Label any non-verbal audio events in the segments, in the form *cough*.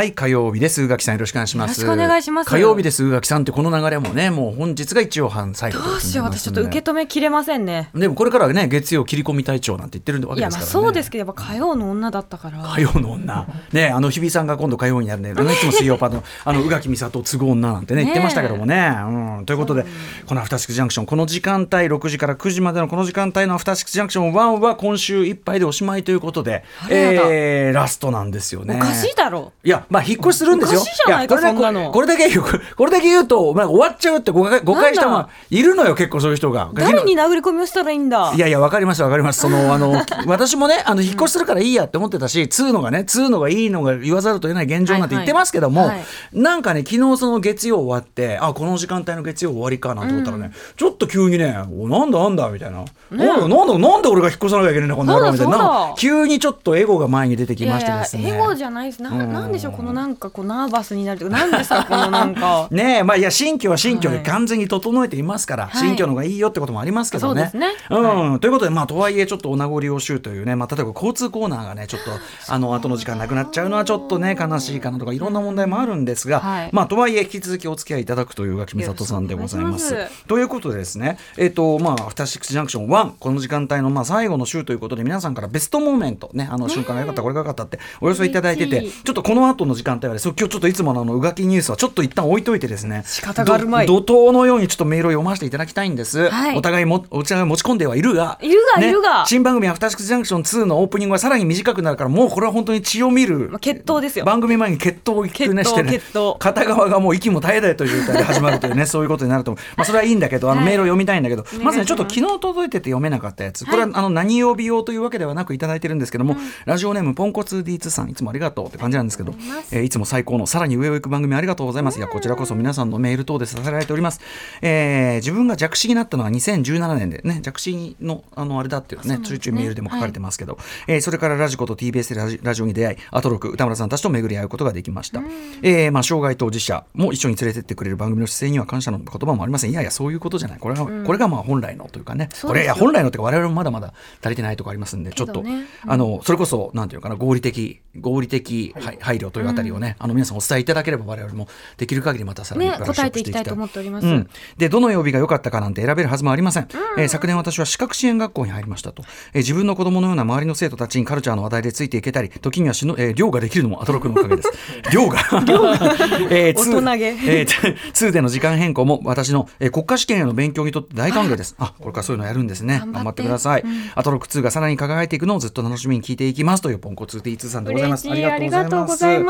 はい火曜日です。宇垣さんよろしくお願いします。よろしくお願いします。火曜日です。宇垣さんってこの流れもねもう本日が一応半最後どうしよう私ちょっと受け止めきれませんね。でもこれからはね月曜切り込み隊長なんて言ってるわけですからね。そうですけどやっぱ火曜の女だったから。火曜の女。ねあの日比さんが今度火曜にやるね。いつも水曜パートの *laughs* あの宇垣美里都合女なんてね言ってましたけどもね。うん、ということでこのアフターシックスジャンクションこの時間帯6時から9時までのこの時間帯のアフターシックスジャンクション1は今週いっぱいでおしまいということで、えーラストなんですよね。おかしいだろ。いや、まあ、引っ越しするんですよ。いやこれだそんなのこれだけ言う、これだけ言うと、まあ、終わっちゃうって誤解誤解したまあいるのよ、結構そういう人が。誰に殴り込みをしたらいいんだ？いやいや、わかりますわかります。その、あの、*laughs* 私もね、あの、引っ越しするからいいやって思ってたし、2のがね、2のがいいのが言わざるを得ない現状なんて言ってますけども、はいはいなんかね、昨日その月曜終わって、あ、この時間帯の月曜終わりかなと思ったらね、ちょっと急にね、おなんだなんだみたいな。なんだなんだなんで俺が引っ越さなきゃいけないんだ、この野郎みたいな。急にちょっとエゴが前に出てきましてですね。やエゴじゃないですなうんなんでしょう？このなんかこうナーバスになるとかなんですかこのなんか。*laughs* ねえまあいや新居は新居ではい。完全に整えていますから、はい。新居の方がいいよってこともありますけどね。そうですね。うん。ということでまあとはいえちょっとお名残惜しゅうというね、まあ、例えば交通コーナーがねちょっと *laughs* あの後の時間なくなっちゃうのはちょっとね悲しいかなとかいろんな問題もあるんですが、はい。まあとはいえ引き続きお付き合いいただくという垣見里さんでございます。ということでですねえっ、とまあアフターシックスジャンクション1この時間帯のまあ最後の週ということで皆さんからベストモーメントねあの瞬間が良かったこれが良かったってお寄せいただいててちょっとこの後の時間帯はです。ね今日ちょっといつものあのうがきニュースはちょっと一旦置いといてですね。仕方があるまい。ど怒涛のようにちょっとメールを読ませていただきたいんです、はい。お互いもお互い持ち込んではいるがいるがいるが。新番組「アフターシックスジャンクション2」のオープニングはさらに短くなるからもうこれは本当に血を見る。まあ決闘ですよ。番組前に決闘を聞くねして片側がもう息も絶え絶えという状態で始まるというね *laughs* そういうことになると思う、まあ、それはいいんだけどあのはいメールを読みたいんだけど、お願いしまずねちょっと昨日届いてて読めなかったやつ。これはあの何曜日用というわけではなくいただいてるんですけども、ラジオネームポンコツ D2 さんいつもありがとうって感じなんですけど、えーいつも最高のさらに上を行く番組ありがとうございます。いやこちらこそ皆さんのメール等で支えられております、えー自分が弱視になったのは2017年でね弱視のあのあれだっていうねちょいちょいメールでも書かれてますけど、えーそれからラジコと TBS ラジラジオに出会いアトロク歌村さんたちと巡り合うことができました、えーまあ、障害当事者も一緒に連れてってくれる番組の姿勢には感謝の言葉もありません。いやいやそういうことじゃない。これは、これがまあ本来のというかね。これいや本来のっていうか我々もまだまだ足りてないとこありますんでちょっと、けどね。あのそれこそなんていうのかな合理的合理的はい配慮というあたりをね、あの皆さんお伝えいただければ我々もできる限りまたさらにね答えていきたいと思っております。うん、でどの曜日が良かったかなんて選べるはずもありません、えー昨年私は視覚支援学校に入りましたと、えー自分の子供のような周りの生徒たちにカルチャーの話題でついていけたり時にはしの、えー寮ができるのもアトロクのおかげです。*laughs* 寮が。*laughs* えー大人げ。えーツーでの時間変更も私の、えー国家試験への勉強にとって大歓迎です。あこれからそういうのやるんですね。頑張って。ください、アトロク2がさらに輝いていくのをずっと楽しみに聞いていきますというポンコツ T2 さんでございます。ありがとうございます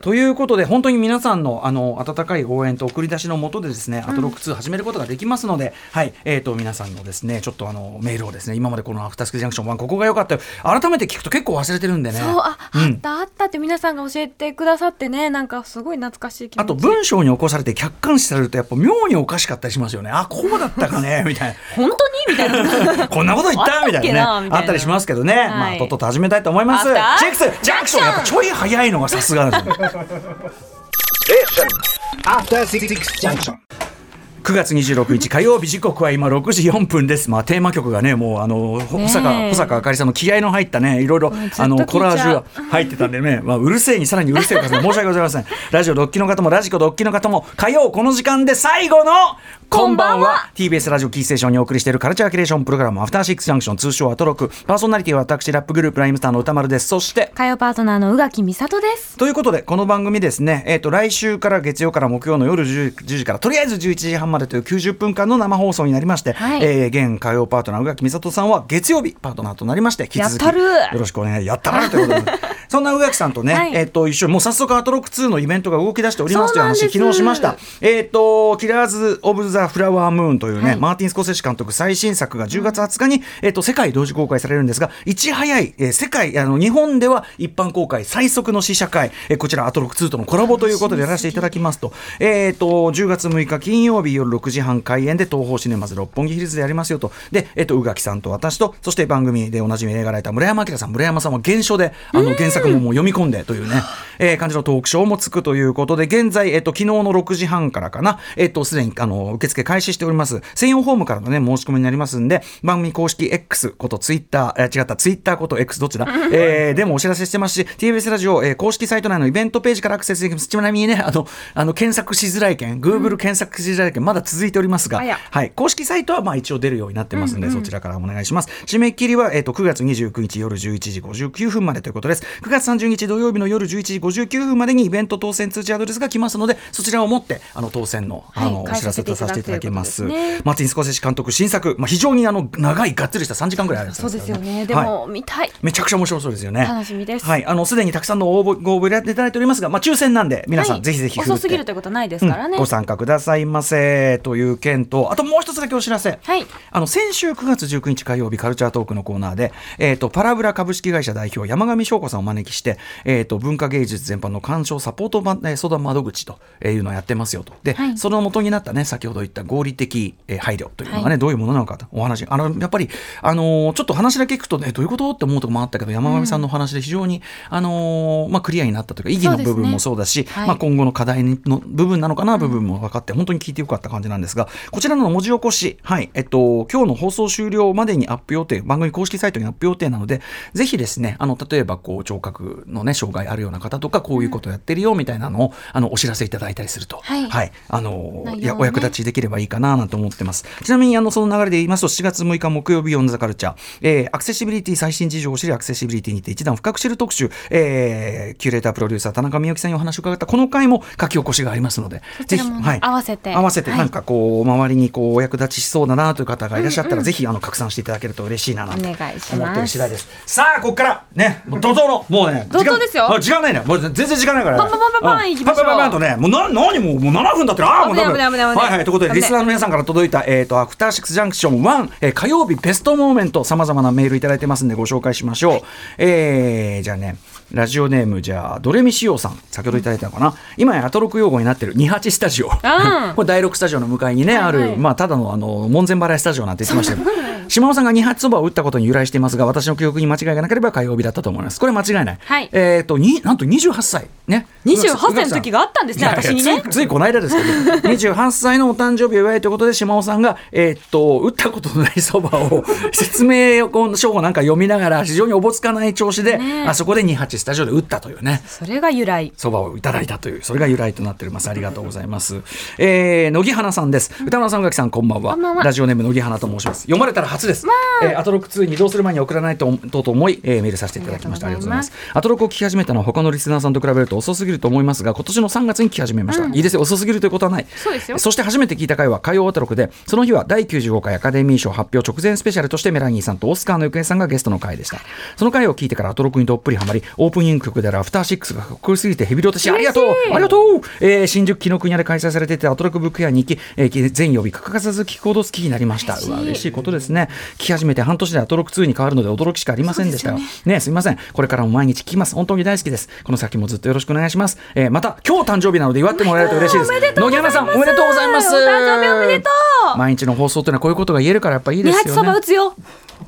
ということで本当に皆さんのあの温かい応援と送り出しのもとでですね、アトロック2始めることができますので、はい、えっ、と皆さんのですねちょっとあのメールをですね今までこのアフタースクジャンクション1ここが良かったよ。改めて聞くと結構忘れてるんでね。そうあ、うんあったあったって皆さんが教えてくださってねなんかすごい懐かしい気持ち。あと文章に起こされて客観視されるとやっぱ妙におかしかったりしますよね。あこうだったかね *laughs* みたい本当に？みたいな。な。こんなこと言った？みたいなね。あったりしますけどね。まあはい。とっとと始めたいと思います。チェックスジャンクションやっぱちょい早いのがさすがなんですよ。After Six Junction. 9月26日 *laughs* 火曜日時刻は今6時4分です。まあテーマ曲がねもうあのほ保坂保坂あかりさんの気合の入ったねいろいろあのコラージュが入ってたんでね、*laughs* まあうるせえにさらにうるせえから申し訳ございません。ラジオドッキの方もラジコドッキの方も火曜この時間で最後のこんばんは。TBS ラジオキーステーションにお送りしているカルチャーキュレーションプログラムアフターシックスジャンクション通称アトロク。パーソナリティは私ラップグループライムスターの歌丸です。そして火曜パートナーの宇垣美里です。ということで、この番組ですね、えっ、と、来週から月曜から木曜の夜 10, 10時から、とりあえず11時半までという90分間の生放送になりまして、はい。えー現火曜パートナー、宇垣美里さんは月曜日パートナーとなりまして、引き続きよろしくお願いやったるということで、*laughs* そんな宇垣さんとね、はい。えっ、と、一緒に、もう早速アトロック2のイベントが動き出しておりますという話、昨日しました。えっ、と、キラーズ・オブ・ザ・フラワームーンというね、はい。マーティン・スコセッシ監督最新作が10月20日に、えっ、と、世界同時公開されるんですが、いち早い、えー世界、あの、日本では一般公開最速の試写会、えーこちらアトロック2とのコラボということでやらせていただきますと、えっ、と、10月6日金曜日夜6時半開演で東宝シネマズ六本木ヒルズでやりますよと、で、えっ、と、宇垣さんと私と、そして番組でおなじみ映画ライター村山明さん、村山さんは原書で、あの、原作作ももう読み込んでというね、えー感じのトークショーもつくということで、現在、えっと、昨日の6時半からかな、えっと、すでに、あの、受付開始しております。専用フォームからのね、申し込みになりますんで、番組公式 X ことツイッター、えー違った、ツイッターこと X どっちだ *laughs* えーでもお知らせしてますし、TBS ラジオ、えー公式サイト内のイベントページからアクセスできます。ちなみにね、あの、あの、検索しづらい件、Google 検索しづらい件、まだ続いておりますが、はい、公式サイトはまあ一応出るようになってますんで、そちらからお願いします。締め切りは、えっと9月29日夜11時59分までということです。9月30日土曜日の夜11時59分までにイベント当選通知アドレスが来ますので、そちらを持ってあの当選のあの、はいお知らせとさせていただきます。ねマーティン・スコセッシ監督新作、まあ非常にあの長いがっつりした3時間ぐらいあるやつそうですよね。ではいも、見たい。めちゃくちゃ面白そうですよね。楽しみですはい、あのすでにたくさんの応募ご応募いただいておりますが、まあ抽選なんで皆さん、はいぜひぜひ遅すぎるということはないですからね。うんご参加くださいませという件とあともう一つだけお知らせ、はい。あの先週9月19日火曜日カルチャートークのコーナーで、えー、とパラブラ株式会社代表山上翔子さんをお招きして、えー、と文化芸術全般の鑑賞サポート相談窓口というのをやってますよと。で、はい。その元になったね先ほど言った合理的えー配慮というのがね、はい。どういうものなのかとお話あのやっぱり、あのーちょっと話だけ聞くとねどういうことって思うとこもあったけど山上さんのお話で非常に、あのーまあ、クリアになったというか意義の部分もそうだし、はい。まあ、今後の課題の部分なのかな部分も分かって、本当に聞いてよかった感じなんですがこちらの文字起こし、はいえっと、今日の放送終了までにアップ予定番組公式サイトにアップ予定なのでぜひですねあの例えばこう聴覚のね障害あるような方とかこういうことやってるよみたいなのを、あのお知らせいただいたりすると、はい。あの内容をね。いやお役立ちできればいいかななんて思ってます。ちなみにあのその流れで言いますと7月6日木曜日オンザカルチャー、えーアクセシビリティ最新事情を知りアクセシビリティにて一段深く知る特集、えーキュレータープロデューサー田中美幸さんにお話を伺ったこの回も書き起こしがありますのでそちらも合わせて。合わせてはいなんかこう周りにこうお役立ちしそうだなという方がいらっしゃったら、ぜひあの拡散していただけると嬉しいななんてお願いします。思ってる次第です。さあここからね怒涛のもうね怒涛ですよ。時間ないね。もう全然時間ないから。パンパンパンパンパンうん行きましょうパンパンパンとねもうな何もうもう7分だってああもう危ない多分はいはいということでリスナーの皆さんから届いたえっ、とアフターシックスジャンクション1、えー火曜日ベストモーメントさまざまなメールいただいてますんでご紹介しましょう、えーじゃあねラジオネームじゃあドレミシオさん。先ほどいただいたのかな？今やアトロク用語になってる。28スタジオ。*laughs* これ第6スタジオの向かいにね、ある、はい。まあただのあの門前払いスタジオなんて言ってましたけど島尾さんが2発そばを打ったことに由来していますが私の記憶に間違いがなければ火曜日だったと思います。これ間違いない、はい。えっ、とになんと28歳。ね。28歳の時があったんですね私にね。ついこの間ですけど。*laughs* 28歳のお誕生日を祝いということで島尾さんが、えーっと打ったことのないそばを説明書をなんか読みながら非常におぼつかない調子で、ねえ。あそこで28スタジオで打ったというね。それが由来。そばをいただいたというそれが由来となっております。ありがとうございます。えー、乃木花さんです。歌村さん宇垣さんこんばんは。ラジオネーム乃木花と申します。読まれたら初です、えーアトロック2に移動する前に送らないととと思い、えーメールさせていただきました。あありがとうございます。すアトロックを聞き始めたのは他のリスナーさんと比べると遅すぎると思いますが今年の3月に聞き始めました、いいですよ。遅すぎるということはない。そうですよ。そして初めて聞いた回は火曜アトロックでその日は第95回アカデミー賞発表直前スペシャルとしてメラニーさんとオスカーの行方さんがゲストの回でした。その回を聞いてからアトロックにどっぷりハマりオープニング曲であるアフターシックスがかっこよすぎてヘビロテしありがとう。ありがとう、えー新宿紀ノ国屋で開催されていたアトロックブック屋に行き、えー全曜日欠かさず聞くほど好きになりました。うわ嬉しいことですね聞き始めて半年でアトロック2に変わるので驚きしかありませんでしたがね。すみません。これからも毎日聞きます。本当に大好きです。この先もずっとよろしくお願いします、えーまた今日誕生日なので祝ってもらえると嬉しいです。野木花さんおめでとうございます。お誕生日おめでとう。毎日の放送っていうのはこういうことが言えるからやっぱいいです二八そばよね打つよ。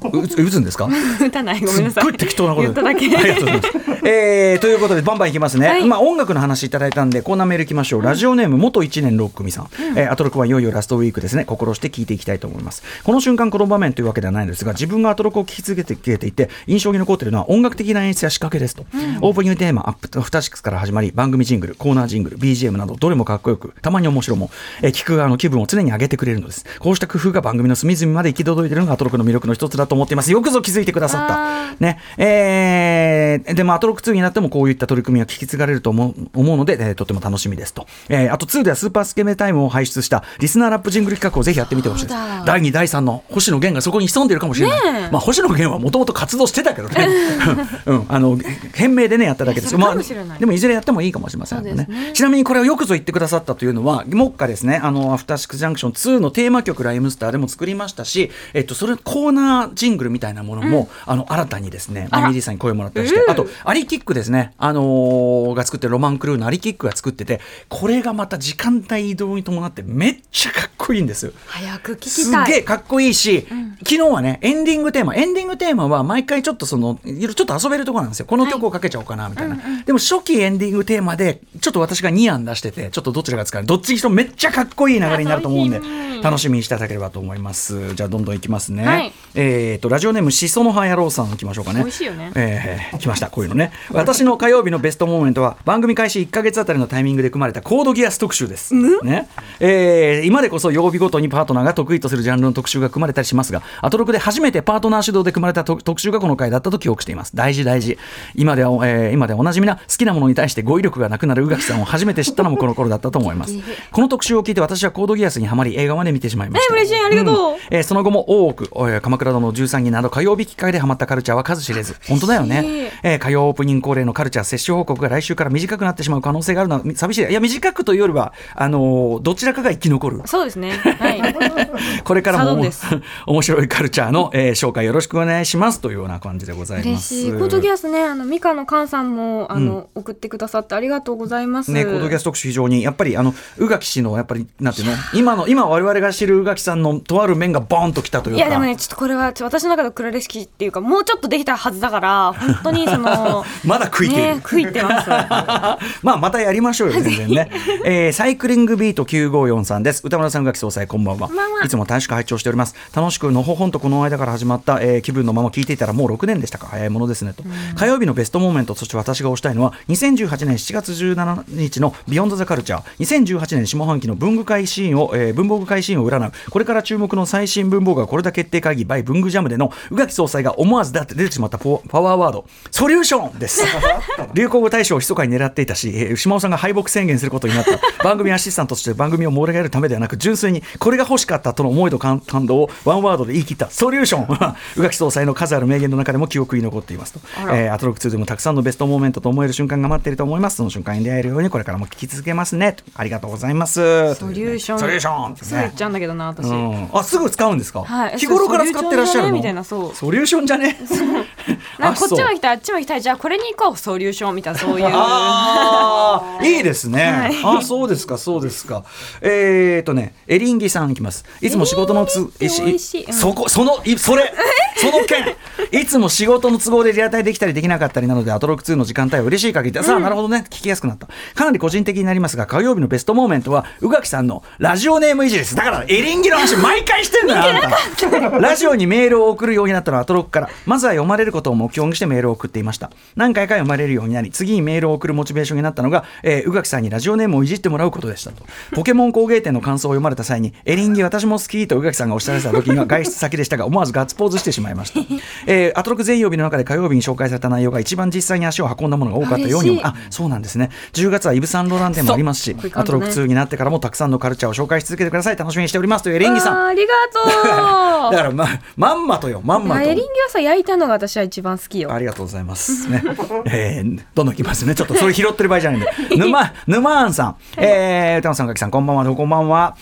う打つ打つんですか？打たない。ごめんなさい。すっごい適当なこと。言っただけ。ありがとうございます。えーということでバンバンいきますね、はい。まあ音楽の話いただいたんでコーナーメールいきましょう、ラジオネーム元1年6組さん、えーアトロクはいよいよラストウィークですね。心して聞いていきたいと思います。この瞬間この場面というわけではないのですが自分がアトロクを聞き続けていて印象に残っているのは音楽的な演出や仕掛けですと、オープニングテーマアップアフターシックスから始まり番組ジングルコーナージングル BGM などどれもかっこよくたまに面白も、えー聞く側の気分を常に上げてくれるのです。こうした工夫が番組の隅々まで行き届いているのがアトロクの魅力の一つだと思っています。よくぞ気づいてくださった。あね。えーでもアトロック2になってもこういった取り組みは引き継がれると思う思うので、えーとても楽しみですと、えーあと2ではスーパースケメタイムを輩出したリスナーラップジングル企画をぜひやってみてほしいです。第2第3の星野源がそこに潜んでいるかもしれない、ねえ。まあ、星野源はもともと活動してたけどね、*laughs* うん、あの変名でねやっただけです。そうかもしれない。でもいずれやってもいいかもしれません。そうですね。ちなみにこれをよくぞ言ってくださったというのは目下ですねあのアフターシックスジャンクション2のテーマ曲ライムスターでも作りましたし、えっと、それコーナージングルみたいなものも、あの新たにですねマミリーさんに声もらったりして、うん。あとアリキックですね、あのーが作ってるロマンクルーのアリキックが作っててこれがまた時間帯移動に伴ってめっちゃかっこいいんです。よ。早く聞きすたい。げえかっこいいし、昨日はねエンディングテーマエンディングテーマは毎回ちょっとそのちょっと遊べるところなんですよ。この曲をかけちゃおうかなみたいな、でも初期エンディングテーマでちょっと私が2案出しててちょっとどちらが使うどっちにしろめっちゃかっこいい流れになると思うんで楽しみにしていただければと思います。じゃあどんどんいきますね、はい。えっ、とラジオネームしその葉野郎さんいきましょうかね。美味しいよね。えー来ました。こういうのね。私の火曜日のベストモーメントは番組開始1か月あたりのタイミングで組まれたコードギアス特集です、ね。えー今でこそ曜日ごとにパートナーが得意とするジャンルの特集が組まれたりしますがアトロクで初めてパートナー主導で組まれた特特集がこの回だったと記憶しています。大事大事。今では、えー今ではおなじみな好きなものに対して語彙力がなくなる宇垣さんを初めて知ったのもこの頃だったと思います。この特集を聞いて私はコードギアスにはまり映画まで見てしまいましたえ嬉しいありがとう。えーその後も大奥、えー鎌倉殿の13人など火曜日きっかけでハマったカルチャーは数知れず。本当だよね、えー火曜オープニング恒例のカルチャー接種報告が来週から短くなってしまう可能性があるのは寂しい。いや短くというよりはあのーどちらかが生き残る。そうですね。はい。*laughs* *laughs* これからもサドンです *laughs* 面白いカルチャーの、えー紹介よろしくお願いしますというような感じでござい嬉ます。しい。コードギアスねあのミカのカンさんもあの、送ってくださってありがとうございます。ね、コードギャス特集非常にやっぱりあの宇垣氏のやっぱりなんていうの今の今我々が知る宇垣さんのとある面がボーンときたというか。いやでもねちょっとこれは私の中で黒レシピっていうかもうちょっとできたはずだから本当にその *laughs* まだ食いている、ね食いてます *laughs* まあまたやりましょうよ全然ね、えーサイクリングビート954さんです。歌村さん宇垣総裁こんばんは。こんばんは。いつも楽しく拝聴しております。楽しくのほほんとこの間から始まった、えー気分のまま聞いていたらもう6年でしたか。早いものですねと、火曜日のベストモーメントそして私が推したいのは2018年7月17日のビヨンドザカルチャー2018年下半期の文具会シーンを、えー文房具会シーンを占う。これから注目の最新文房具がこれだ決定会議 by 文具ジャムでの宇垣総裁が思わずだって出てしまったパワーパワーワード。ソリューションです。*laughs* 流行語大賞を密かに狙っていたし、えー島尾さんが敗北宣言することになった。*laughs* 番組アシスタントとして番組を盛り上げるためではなく純粋にこれが欲しかったとの思いと感感動をワンワードで言い切ったソリューション。は *laughs* 宇垣総裁の数ある名言の中でも記憶に残っていますと、えーアトロック2でもたくさんのベストモーメントと思える瞬間が待っていると思います。その瞬間に出会えるようにこれからも聞き続けますね。とありがとうございます。ソリューション。ソリューション。すぐ言っちゃうんだけどな私、うん、あすぐ使うんですか、はい。日頃から使ってらっしゃるの？みたいなそう。ソリューションじゃね？*laughs* なんかこっちも行きたいあっちも行きたい。じゃあこれに行こう。ソリューションみたいなそういう。ああ、い。いですね。はい。あそうですか、そうですか。えー、とね、エリンギさんいきます。いつも仕事のつ、エリそこそのそれ。その件。いつも仕事の都合でリアタイできたりできなかったりなので、アトロック2の時間帯は嬉しい限りで、さあ、なるほどね、聞きやすくなった。かなり個人的になりますが、火曜日のベストモーメントは、宇垣さんのラジオネームいじりです。だから、エリンギの話、毎回してんだよ、あんた。ラジオにメールを送るようになったのはアトロックから、まずは読まれることを目標にしてメールを送っていました。何回か読まれるようになり、次にメールを送るモチベーションになったのが、えー宇垣さんにラジオネームをいじってもらうことでしたと。ポケモン工芸店の感想を読まれた際に、エリンギ私も好きと宇垣さんがおっしゃられた時には外出先でしたが、思わずガッツポーズしてしまいました。えーアトロック全曜日の中で火曜日に紹介された内容が一番実際に足を運んだものが多かったようにあ、そうなんですね。10月はイブ・サンローラン展もありますし、そうアトロック2になってからもたくさんのカルチャーを紹介し続けてください。楽しみにしておりますというエリンギさん。ありがとう *laughs* だからままんまとよまんまとエリンギはさ焼いたのが私は一番好きよありがとうございます。ね、*laughs* えー、どんどんいきますね。ちょっとそれ拾ってる場合じゃないんで。*laughs* 沼、沼あんさん。えー、歌野さん、かきさん、こんばんは、こんばんは。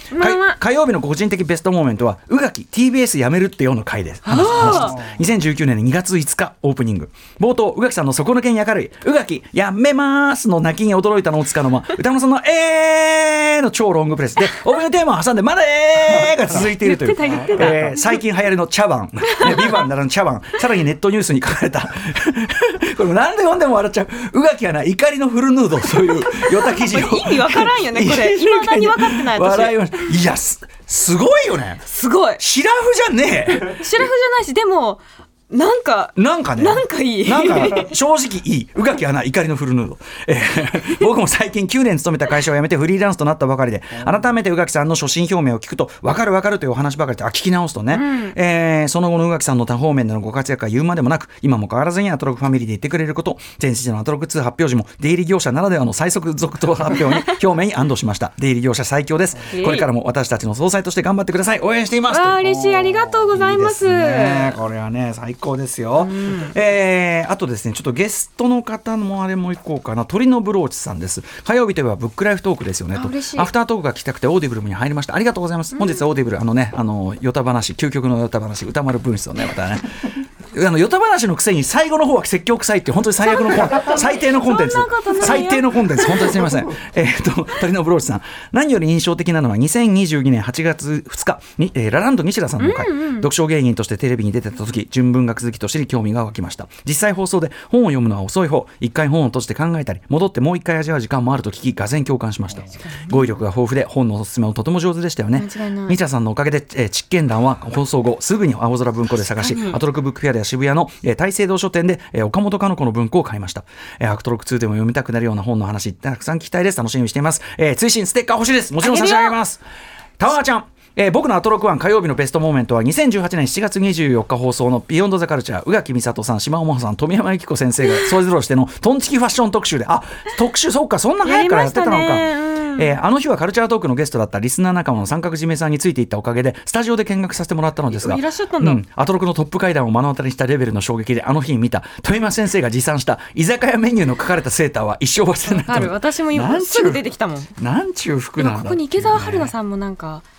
火曜日の個人的ベストモーメントは、宇垣 TBS 辞めるってよの回です。話話です。2019年2月5日、オープニング。冒頭、宇垣さんの底抜けに明るい、宇垣、やめまーすの泣きに驚いたのをつかの間、*laughs* 歌野さんのえーの超ロングプレスで、オープニングテーマを挟んで、まだえーが続いているという。えー最近流行りの茶碗、*laughs* ね、ビバンならぬ茶碗、さらにネットニュースに書かれた、*laughs* これ何で読んでも笑っちゃう、宇垣はな、怒りのフルヌード、そういうヨタ記事を。意味わからんよねこれ未だに分かってない私笑いました。いや、す、すごいよね。すごいシラフじゃねえ。シラフじゃないしでもなんかなんかね。なんかいいなんか、正直いい。宇垣はな、怒りのフルヌード。えー *laughs* 僕も最近9年勤めた会社を辞めてフリーランスとなったばかりで、改めて宇垣さんの初心表明を聞くと、わかるわかるというお話ばかりで、あ、聞き直すとね、えーその後の宇垣さんの多方面でのご活躍は言うまでもなく、今も変わらずにアトロクファミリーで言ってくれること、前日のアトロク2発表時も、出入り業者ならではの最速続投発表に、表明に安堵しました。出入り業者最強です。これからも私たちの総裁として頑張ってください。応援しています。わあ嬉しいありがとうございますいいですねこれはね最高ですよ、えーあとですねちょっとゲストの方もあれも行こうかな。鳥のブローチさんです。火曜日といえばブックライフトークですよね。とアフタートークが聞きたくてオーディブルに入りました。ありがとうございます、本日はオーディブルあのねあのヨタ話究極のヨタ話歌丸分室をねまたねあの、ヨタ話のくせに最後の方は説教臭いって本当に最悪のコン最低のコンテンツ最低のコンテンツ、本当にすみません。えーっと、鳥のブローチさん。何より印象的なのは、2022年8月2日に、えーラランド西田さんの回、読書芸人としてテレビに出てた時、純文学好きとして興味が湧きました。実際放送で本を読むのは遅い方、一回本を閉じて考えたり、戻ってもう一回味わう時間もあると聞き、がぜん共感しました。語彙力が豊富で、本のおすすめもとても上手でしたよね。西田さんのおかげで、えー、実験談は放送後、すぐに青空文庫で探し、アトロクブックフェアでは渋谷の、えー大盛堂書店で、えー岡本かの子の文庫を買いました。えーアトロク2でも読みたくなるような本の話、たくさん聞きたいです。楽しみにしています。えー追伸ステッカー欲しいです。もちろん差し上げます。タワーちゃん。えー僕のアトロクワン火曜日のベストモーメントは2018年7月24日放送の Beyond the Culture 宇垣美里さんしまおまほさん富山由紀子先生がそれぞれしてのトンチキファッション特集で。あ特集そうかそんな早くからやってたのか、えーあの日はカルチャートークのゲストだったリスナー仲間の三角締めさんについていったおかげでスタジオで見学させてもらったのですがいらっしゃったんだ。うアトロクのトップ階段を目の当たりにしたレベルの衝撃であの日に見た富山先生が持参した居酒屋メニューの書かれたセーターは一生忘れないと。ある。私も今すぐ出てきたもん。なんちゅう服なんだ。ここに池澤春菜さんもなんかうん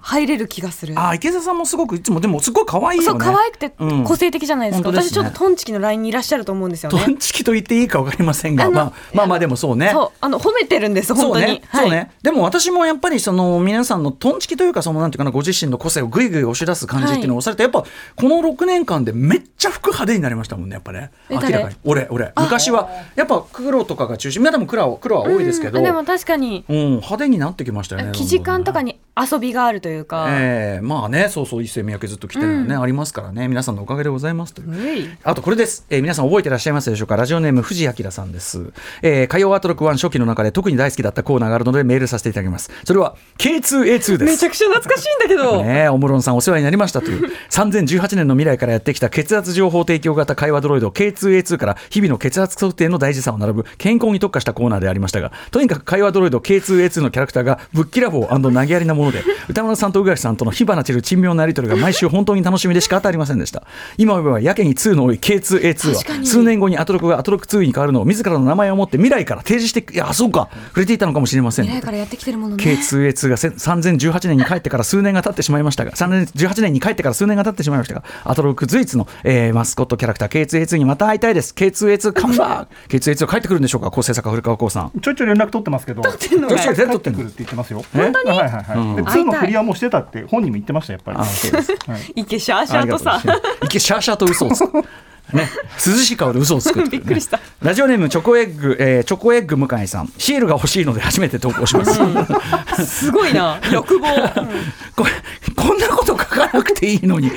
入れる気がするあ池田さんもすごくいつもでもすごい可愛いよねそう可愛くてうん個性的じゃないですか、本当ですね私ちょっとトンチキのラインにいらっしゃると思うんですよトねンチキと言っていいか分かりませんがまあまあまあでもそうねそうあの褒めてるんです本当にそうね、はいそうね。でも私もやっぱりその皆さんのトンチキというかそのなんていうかなご自身の個性をぐいぐい押し出す感じっていうのを押されて、やっぱこの6年間でめっちゃ服派手になりましたもんねやっぱね。え明らかに。俺俺昔はやっぱ黒とかが中心。皆でも黒は黒は多いですけど。うんでも確かにうん派手になってきましたよね。生地感とかに。に遊びがあるというか、ええ。まあねそうそう一世三宅ずっと来てるのね、ありますからね。皆さんのおかげでございますという。あとこれです、えー皆さん覚えてらっしゃいますでしょうか？ラジオネーム藤井明さんです、えー火曜アトロック1初期の中で特に大好きだったコーナーがあるのでメールさせていただきます。それは K2A2 です。めちゃくちゃ懐かしいんだけど、*laughs* ねえ、おもろんさんお世話になりましたという。3018年の未来からやってきた血圧情報提供型会話ドロイド K2A2 から日々の血圧測定の大事さを並ぶ健康に特化したコーナーでありましたがとにかく会話ドロイド K2A2 のキャラクターがぶっきらぼう投げやりなもので歌丸さんと宇垣さんとの火花散る珍妙なやり取りが毎週本当に楽しみで仕方ありませんでした。今思えばやけに2の多い K2A2 は数年後にアトロクがアトロク2に変わるのを自らの名前を持って未来から提示していやそうか触れていたのかもしれません。未来からやってきてるものね。K2A2 がせ3018年に帰ってから数年が経ってしまいましたが3018年に帰ってから数年が経ってしまいましたがアトロック随一の、えーマスコットキャラクター K2A2 にまた会いたいです。K2A2 カムバー K2A2 帰ってくるんでしょうか構成作古川光さん。ちょいちょい連絡取ってますけど。取ってんのかいどっ取ってくるって言ってますよ。え本当に？はいはいはい。うん。で、2の振りはもうしてたって本人も言ってましたやっぱり。あそうですはい。イケシャーシャーとさ。いけシャーシャーと嘘をつくね、涼しい顔で嘘をつく *laughs* びっくりした。ラジオネームチョコエッグ、えーチョコエッグ向井さん。シールが欲しいので *laughs* 初めて投稿します、すごいな。欲望、*laughs* これこんなこと書かなくていいのに。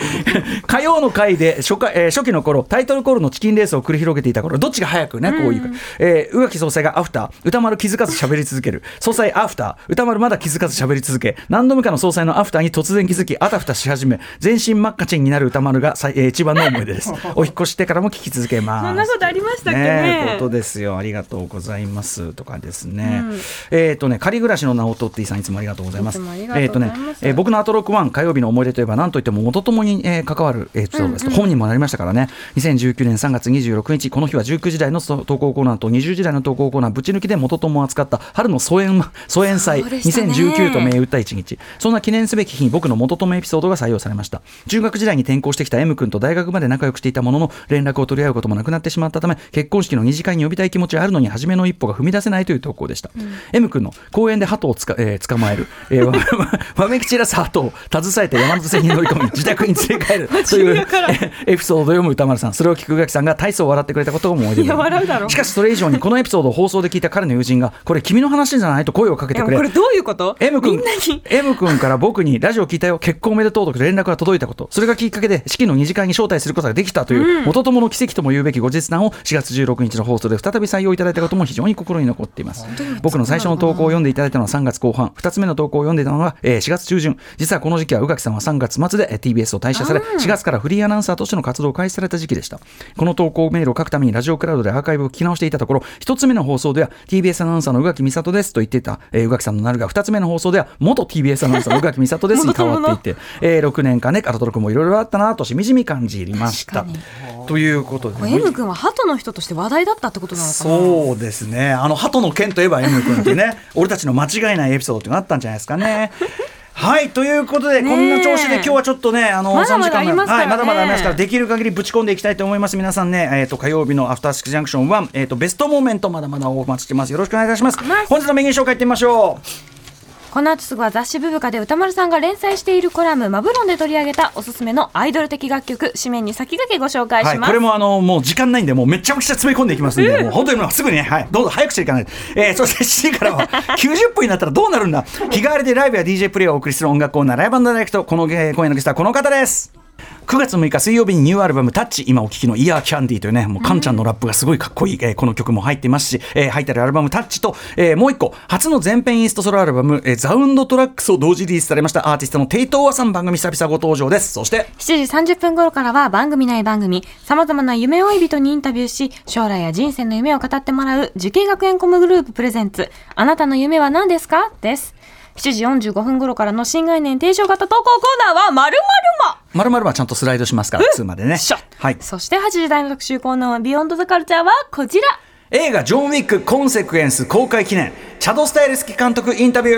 火曜の回で初回、えー初期の頃タイトルコールのチキンレースを繰り広げていた頃どっちが早くねこういうか、えー宇垣総裁がアフター歌丸気づかず喋り続ける。総裁アフター歌丸まだ気づかず喋り続け。何度目かの総裁のアフターに突然気づきあたふたし始め全身真っ赤チンになる歌丸がえー一番の思い出です。お引っ越ししてからも聞き続けます。そんなことありましたっけね。ねえことですよ。ありがとうございます。とかですね、えっ、とね仮暮らしの直人っていさんいつもありがとうございます。えっ、とね、えー僕のアトロック1火曜日の思い出といえば何といっても元友に、えー関わるエピソードです、本にもなりましたからね。2019年3月26日この日は19時台のそ投稿コーナーと20時台の投稿コーナーぶち抜きで元友を扱った春の疎遠 *laughs* 疎遠祭ね。2019と銘打った一日。そんな記念すべき日に僕の元友エピソードが採用されました。中学時代に転校してきた M 君と大学まで仲良くしていたものの連絡を取り合うこともなくなってしまったため結婚式の二次会に呼びたい気持ちはあるのに初めの一歩が踏み出せないという投稿でした、M 君の公園で鳩をつか、えー捕まえる、えー、わ *laughs* わめき散らす鳩を携えて山手線に乗り込み *laughs* 自宅に連れ帰る。という、えーエピソードを読む歌丸さん。それを聞く宇垣さんが大層笑ってくれたことを思い出いや笑うだろしかしそれ以上にこのエピソードを放送で聞いた彼の友人がこれ君の話じゃないと声をかけてくれ。これどういうこと？M 君 M 君から僕にラジオ聞いたよ結婚おめでとうと連絡が届いたこと。それがきっかけで式の二次会に招待することができたという、元友の奇跡とも言うべき後日談を4月16日の放送で再び採用いただいたことも非常に心に残っています。僕の最初の投稿を読んでいただいたのは3月後半。2つ目の投稿を読んでいたのは、えー4月中旬。実はこの時期は宇垣さんは3月末でえー TBS を退社され4月からフリーアナウンサーとしての活動を開始された時期でした。この投稿メールを書くためにラジオクラウドでアーカイブを聞き直していたところ1つ目の放送では TBS アナウンサーの宇垣美里ですと言っていた、えー宇垣さんのなるが2つ目の放送では元 TBS アナウンサーの宇垣美里ですに変わっていて、*laughs* えー6年間ねカラトロクもいろいろあったなとしみじみ感じましたということで。M 君は鳩の人として話題だったってことなのかな？そうですね。あの鳩の剣といえば M 君ってね、*laughs* 俺たちの間違いないエピソードっていうのがあったんじゃないですかね。はいということで、こんな調子で今日はちょっとねあのまだまだ3時間ありますからね。はい、まだまだありますからできる限りぶち込んでいきたいと思います。皆さんね、えー、と火曜日のアフターシックスジャンクション1、えー、とベストモーメントまだまだお待ちしてます。よろしくお願いいたします。ます。本日のメニュー紹介いってみましょうこの後すぐは雑誌ブブカで歌丸さんが連載しているコラムマブロンで取り上げたおすすめのアイドル的楽曲紙面に先駆けご紹介はい、します、これもあのもう時間ないんで、もうめちゃくちゃ詰め込んでいきますんで、もう本当にすぐにね、はい、どうぞ早くしていかないと。えー、そして7時からは90分になったらどうなるんだ日替わりでライブや DJ プレイをお送りする音楽コーナー、ライブダイレクト、この、えー今夜のゲストはこの方です。9月6日水曜日にニューアルバム「タッチ今お聴きの「イヤーキャンディーというねもうカンちゃんのラップがすごいかっこいい、えーこの曲も入っていますし、えー入ってるアルバム「タッチと、えーもう一個初の全編インストソロアルバム「えーザウンドトラックス」を同時リリースされましたアーティストのテイトーワさん番組久々ご登場です。そして7時30分頃からは番組内番組、様々な夢追い人にインタビューし、将来や人生の夢を語ってもらう、滋慶学園 COMグループ presents、あなたの夢は何ですか？です。7時45分頃からの新概念提唱型投稿コーナーは、まるまるまるまるはちゃんとスライドしますから、2までね。はい。そして8時台の特集コーナーは、 Beyond the Culture はこちら。映画「ジョン・ウィックコンセクエンス」公開記念チャド・スタエルスキ監督インタビュ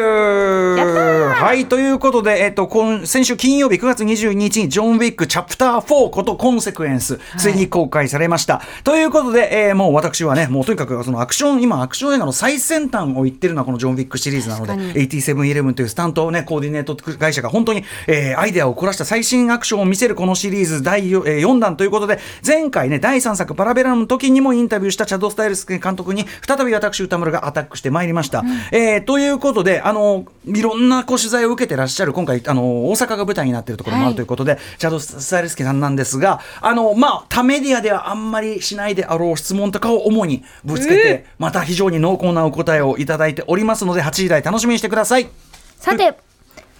ー。はいということで、えっと、今先週金曜日9月22日にジョン・ウィックチャプター4ことコンセクエンスついに公開されました、ということで、えーもう私はねもうとにかくそのアクション今アクション映画の最先端を言ってるのはこのジョン・ウィックシリーズなので確かに。8711というスタント、ね、コーディネート会社が本当に、えーアイデアを凝らした最新アクションを見せるこのシリーズ第 4,、えー4弾ということで前回ね第3作パラベラの時にもインタビューしたチャド・スタイルス監督に再び私歌丸がアタックしてまいりました。えーということであのいろんなこう取材を受けてらっしゃる今回あの大阪が舞台になっているところもあるということで、チャド・スタイルスキさんなんですがあのまあ他メディアではあんまりしないであろう質問とかを主にぶつけて、また非常に濃厚なお答えをいただいておりますので8時台楽しみにしてください。さて、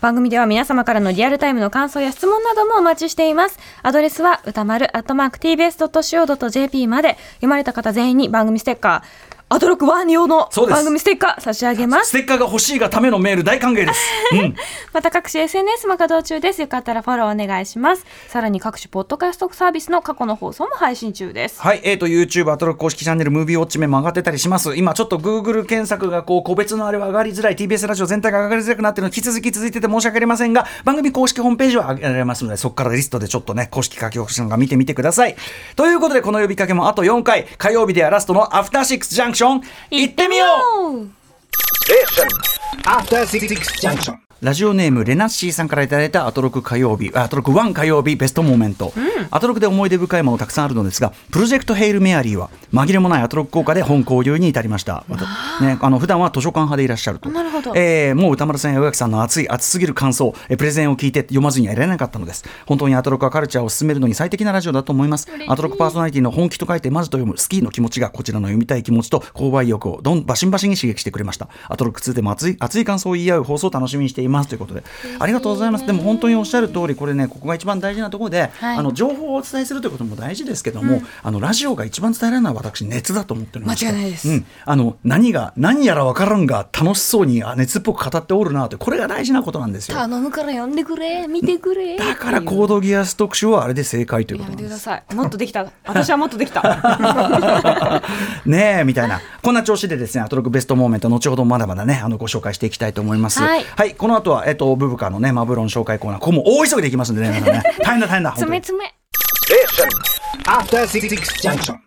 番組では皆様からのリアルタイムの感想や質問などもお待ちしています。アドレスは歌丸アットマーク tbs.co.jp まで。読まれた方全員に番組ステッカー、アドロック1用の番組ステッカー差し上げますス。テッカーが欲しいがためのメール大歓迎です。*laughs* うんまた各種 SNS も稼働中です。よかったらフォローお願いします。さらに各種ポッドキャストサービスの過去の放送も配信中です。はい、えー、と YouTube アトロック公式チャンネルムービーウォッチメも上がってたりします今ちょっと Google 検索がこう個別のあれは上がりづらい TBS ラジオ全体が上がりづらくなっているので引き続き続いてて申し訳ありませんが番組公式ホームページは上げられますのでそこからリストでちょっとね公式書き起こしのが見てみてくださいということでこの呼びかけもあと4回火曜日ではラストのアフターシックスジャンクションシ行ってみよう。ラジオネームレナッシーさんからいただいたアトロク火曜日、あアトロク1火曜日ベストモーメント、アトロクで思い出深いものたくさんあるのですが、プロジェクトヘイルメアリーは紛れもないアトロク効果で本交流に至りました。ね、あの普段は図書館派でいらっしゃると。なるほどえーもう歌丸さんや宇垣さんの熱い熱すぎる感想、えープレゼンを聞いて読まずにはいられなかったのです。本当にアトロクはカルチャーを進めるのに最適なラジオだと思います。アトロクパーソナリティの本気と書いてまずと読むスキーの気持ちがこちらの読みたい気持ちと購買意欲をどんバシンバシンに刺激してくれました。アトロック2でも熱い熱い感想を言い合う放送を楽しみにしていますということで、ありがとうございます。でも本当におっしゃる通り、これね、ここが一番大事なところで、はいあの情報をお伝えするということも大事ですけども、あのラジオが一番伝えられるのは私熱だと思ってるんですよ間違いないですうん、あの何が何やら分からんが楽しそうにあ熱っぽく語っておるなとこれが大事なことなんですよ。頼むから読んでくれ、見てくれ。だからコードギアス特集はあれで正解ということなんです。てください。もっとできた。私はもっとできた。*laughs* ねえみたいなこんな調子でですねアトロックベストモーメント後ほどまだまだねあのご紹介していきたいと思いますはいこの後はえっとブブカのねマブロン紹介コーナー。ここも大急ぎでいきますんでね。皆さんね。大変だ大変だつ *laughs* めつめ。After Six Junction.